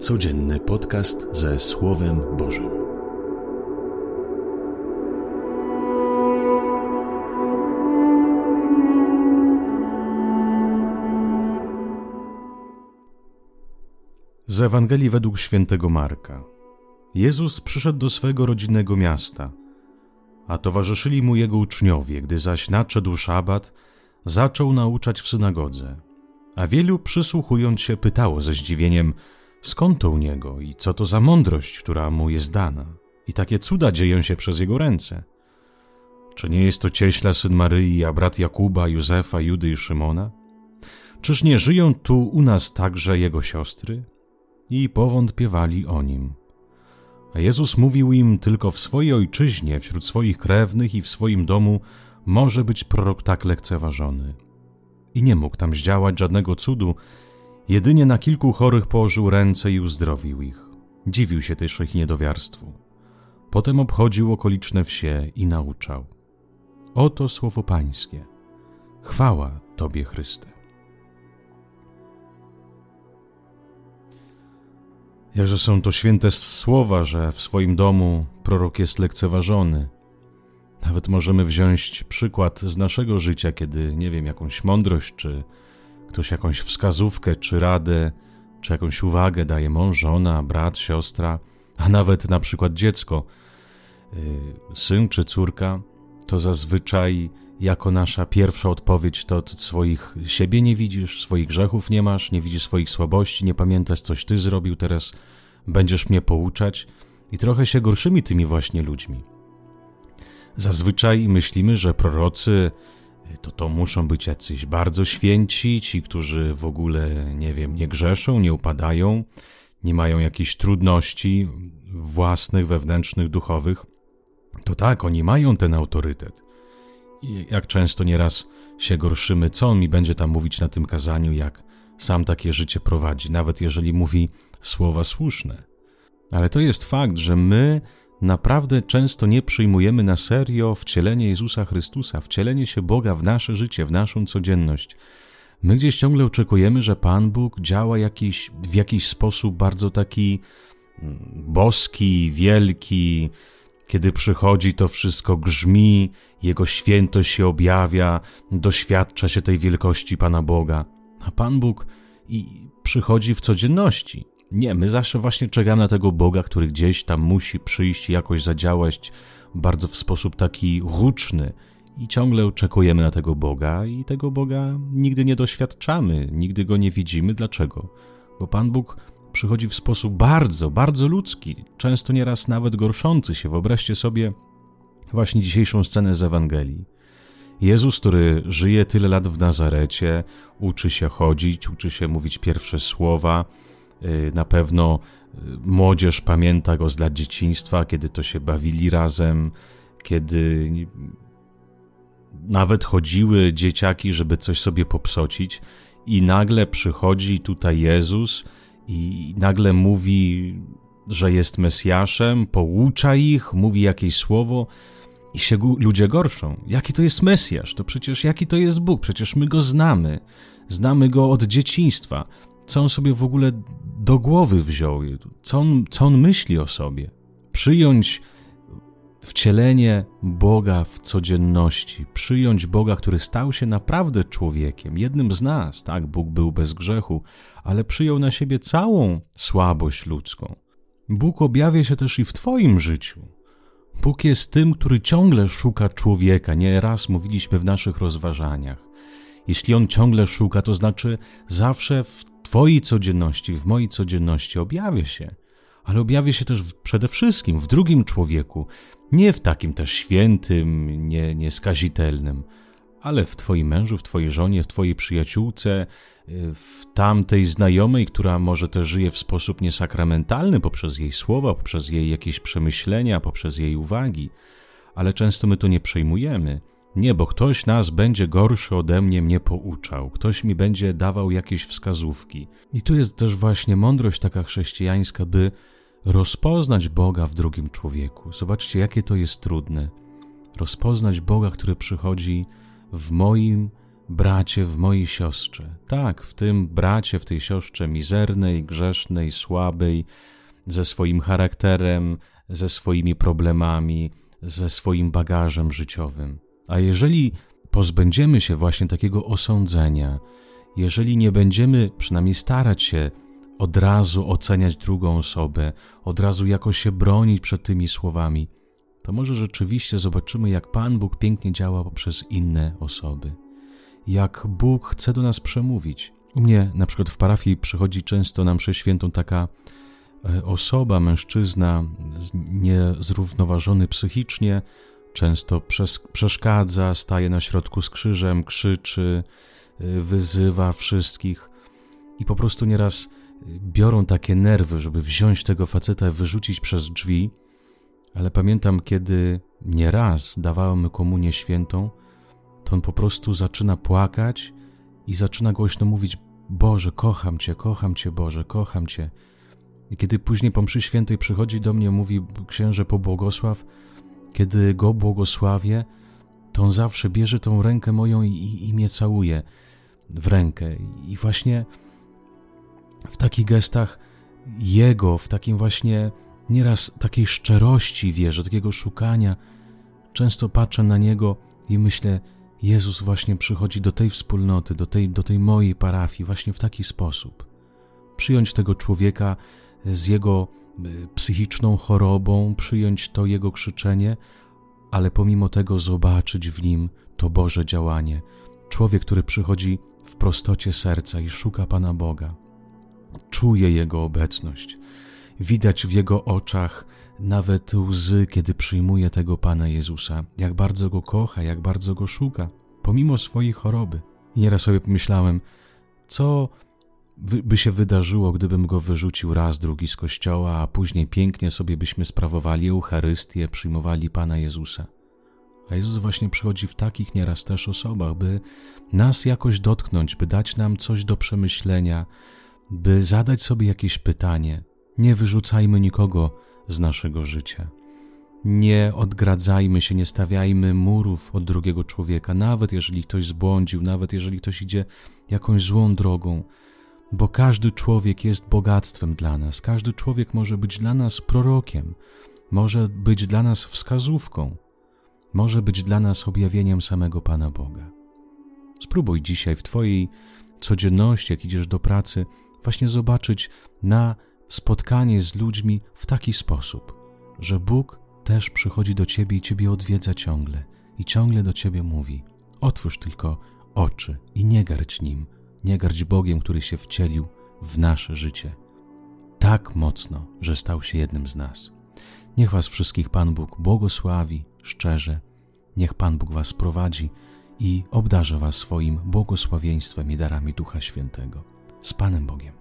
Codzienny podcast ze Słowem Bożym. Z Ewangelii według świętego Marka. Jezus przyszedł do swego rodzinnego miasta, a towarzyszyli mu jego uczniowie. Gdy zaś nadszedł szabat, zaczął nauczać w synagodze. A wielu przysłuchując się pytało ze zdziwieniem, skąd to u niego i co to za mądrość, która mu jest dana. I takie cuda dzieją się przez jego ręce. Czy nie jest to cieśla syn Maryi, a brat Jakuba, Józefa, Judy i Szymona? Czyż nie żyją tu u nas także jego siostry? I powątpiewali o nim. A Jezus mówił im tylko w swojej ojczyźnie, wśród swoich krewnych i w swoim domu może być prorok tak lekceważony. I nie mógł tam zdziałać żadnego cudu, jedynie na kilku chorych położył ręce i uzdrowił ich. Dziwił się też ich niedowiarstwu. Potem obchodził okoliczne wsie i nauczał. Oto słowo Pańskie. Chwała Tobie, Chryste. Jakże są to święte słowa, że w swoim domu prorok jest lekceważony. Nawet możemy wziąć przykład z naszego życia, kiedy, nie wiem, jakąś mądrość, czy ktoś jakąś wskazówkę, czy radę, czy jakąś uwagę daje mąż, żona, brat, siostra, a nawet na przykład dziecko, yy, syn czy córka, to zazwyczaj jako nasza pierwsza odpowiedź to swoich siebie nie widzisz, swoich grzechów nie masz, nie widzisz swoich słabości, nie pamiętasz, coś ty zrobił, teraz będziesz mnie pouczać i trochę się gorszymi tymi właśnie ludźmi. Zazwyczaj myślimy, że prorocy to to muszą być jacyś bardzo święci, ci, którzy w ogóle, nie wiem, nie grzeszą, nie upadają, nie mają jakichś trudności własnych, wewnętrznych, duchowych. To tak, oni mają ten autorytet. I jak często nieraz się gorszymy, co on mi będzie tam mówić na tym kazaniu, jak sam takie życie prowadzi, nawet jeżeli mówi słowa słuszne. Ale to jest fakt, że my naprawdę często nie przyjmujemy na serio wcielenie Jezusa Chrystusa, wcielenie się Boga w nasze życie, w naszą codzienność. My gdzieś ciągle oczekujemy, że Pan Bóg działa jakiś, w jakiś sposób bardzo taki mm, boski, wielki. Kiedy przychodzi, to wszystko grzmi, Jego świętość się objawia, doświadcza się tej wielkości Pana Boga. A Pan Bóg i przychodzi w codzienności. Nie, my zawsze właśnie czekamy na tego Boga, który gdzieś tam musi przyjść i jakoś zadziałać bardzo w sposób taki huczny. I ciągle oczekujemy na tego Boga, i tego Boga nigdy nie doświadczamy, nigdy go nie widzimy. Dlaczego? Bo Pan Bóg przychodzi w sposób bardzo, bardzo ludzki, często nieraz nawet gorszący się. Wyobraźcie sobie właśnie dzisiejszą scenę z Ewangelii. Jezus, który żyje tyle lat w Nazarecie, uczy się chodzić, uczy się mówić pierwsze słowa, na pewno y, młodzież pamięta go z lat dzieciństwa, kiedy to się bawili razem, kiedy nawet chodziły dzieciaki, żeby coś sobie popsocić, i nagle przychodzi tutaj Jezus i nagle mówi, że jest Mesjaszem, poucza ich, mówi jakieś słowo i się ludzie gorszą. Jaki to jest Mesjasz? To przecież jaki to jest Bóg? Przecież my go znamy. Znamy go od dzieciństwa co on sobie w ogóle do głowy wziął, co on, co on myśli o sobie. Przyjąć wcielenie Boga w codzienności, przyjąć Boga, który stał się naprawdę człowiekiem, jednym z nas, tak, Bóg był bez grzechu, ale przyjął na siebie całą słabość ludzką. Bóg objawia się też i w Twoim życiu. Bóg jest tym, który ciągle szuka człowieka, nie raz mówiliśmy w naszych rozważaniach. Jeśli on ciągle szuka, to znaczy zawsze w Twojej codzienności, w mojej codzienności objawia się, ale objawia się też przede wszystkim w drugim człowieku, nie w takim też świętym, nie, nieskazitelnym, ale w Twoim mężu, w Twojej żonie, w Twojej przyjaciółce, w tamtej znajomej, która może też żyje w sposób niesakramentalny poprzez jej słowa, poprzez jej jakieś przemyślenia, poprzez jej uwagi, ale często my to nie przejmujemy. Nie, bo ktoś nas będzie gorszy ode mnie mnie pouczał, ktoś mi będzie dawał jakieś wskazówki. I tu jest też właśnie mądrość taka chrześcijańska, by rozpoznać Boga w drugim człowieku. Zobaczcie, jakie to jest trudne. Rozpoznać Boga, który przychodzi w moim bracie w mojej siostrze. Tak, w tym bracie, w tej siostrze mizernej, grzesznej, słabej, ze swoim charakterem, ze swoimi problemami, ze swoim bagażem życiowym. A jeżeli pozbędziemy się właśnie takiego osądzenia, jeżeli nie będziemy przynajmniej starać się od razu oceniać drugą osobę, od razu jakoś się bronić przed tymi słowami, to może rzeczywiście zobaczymy, jak Pan Bóg pięknie działa poprzez inne osoby. Jak Bóg chce do nas przemówić. U mnie na przykład w parafii przychodzi często na mszę świętą taka e, osoba, mężczyzna niezrównoważony psychicznie, często przeszkadza, staje na środku z krzyżem, krzyczy, e, wyzywa wszystkich i po prostu nieraz biorą takie nerwy, żeby wziąć tego faceta wyrzucić przez drzwi, ale pamiętam, kiedy nieraz dawałem mu komunię świętą, to on po prostu zaczyna płakać i zaczyna głośno mówić: Boże, kocham Cię, kocham Cię, Boże, kocham Cię. I kiedy później po mszy świętej przychodzi do mnie, mówi księże pobłogosław, kiedy go błogosławię, to on zawsze bierze tą rękę moją i, i, mnie całuje w rękę. I właśnie w takich gestach Jego, w takim właśnie nieraz takiej szczerości wierzę, takiego szukania. Często patrzę na Niego i myślę, Jezus właśnie przychodzi do tej wspólnoty, do tej, do tej mojej parafii właśnie w taki sposób. Przyjąć tego człowieka z jego e, psychiczną chorobą, przyjąć to jego krzyczenie, ale pomimo tego zobaczyć w nim to Boże działanie. Człowiek, który przychodzi w prostocie serca i szuka Pana Boga. Czuje Jego obecność. Widać w Jego oczach nawet łzy, kiedy przyjmuje tego Pana Jezusa, jak bardzo Go kocha, jak bardzo Go szuka, pomimo swojej choroby. Nieraz sobie pomyślałem, co by się wydarzyło, gdybym go wyrzucił raz, drugi z kościoła, a później pięknie sobie byśmy sprawowali Eucharystię, przyjmowali Pana Jezusa. A Jezus właśnie przychodzi w takich nieraz też osobach, by nas jakoś dotknąć, by dać nam coś do przemyślenia, by zadać sobie jakieś pytanie. Nie wyrzucajmy nikogo z naszego życia. Nie odgradzajmy się, nie stawiajmy murów od drugiego człowieka, nawet jeżeli ktoś zbłądził, nawet jeżeli ktoś idzie jakąś złą drogą, bo każdy człowiek jest bogactwem dla nas, każdy człowiek może być dla nas prorokiem, może być dla nas wskazówką, może być dla nas objawieniem samego Pana Boga. Spróbuj dzisiaj w Twojej codzienności, jak idziesz do pracy, właśnie zobaczyć na spotkanie z ludźmi w taki sposób, że Bóg też przychodzi do ciebie i ciebie odwiedza ciągle i ciągle do ciebie mówi: Otwórz tylko oczy i nie gardź nim, nie gardź Bogiem, który się wcielił w nasze życie. Tak mocno, że stał się jednym z nas. Niech Was wszystkich Pan Bóg błogosławi szczerze, niech Pan Bóg Was prowadzi i obdarza Was swoim błogosławieństwem i darami Ducha Świętego. Z Panem Bogiem.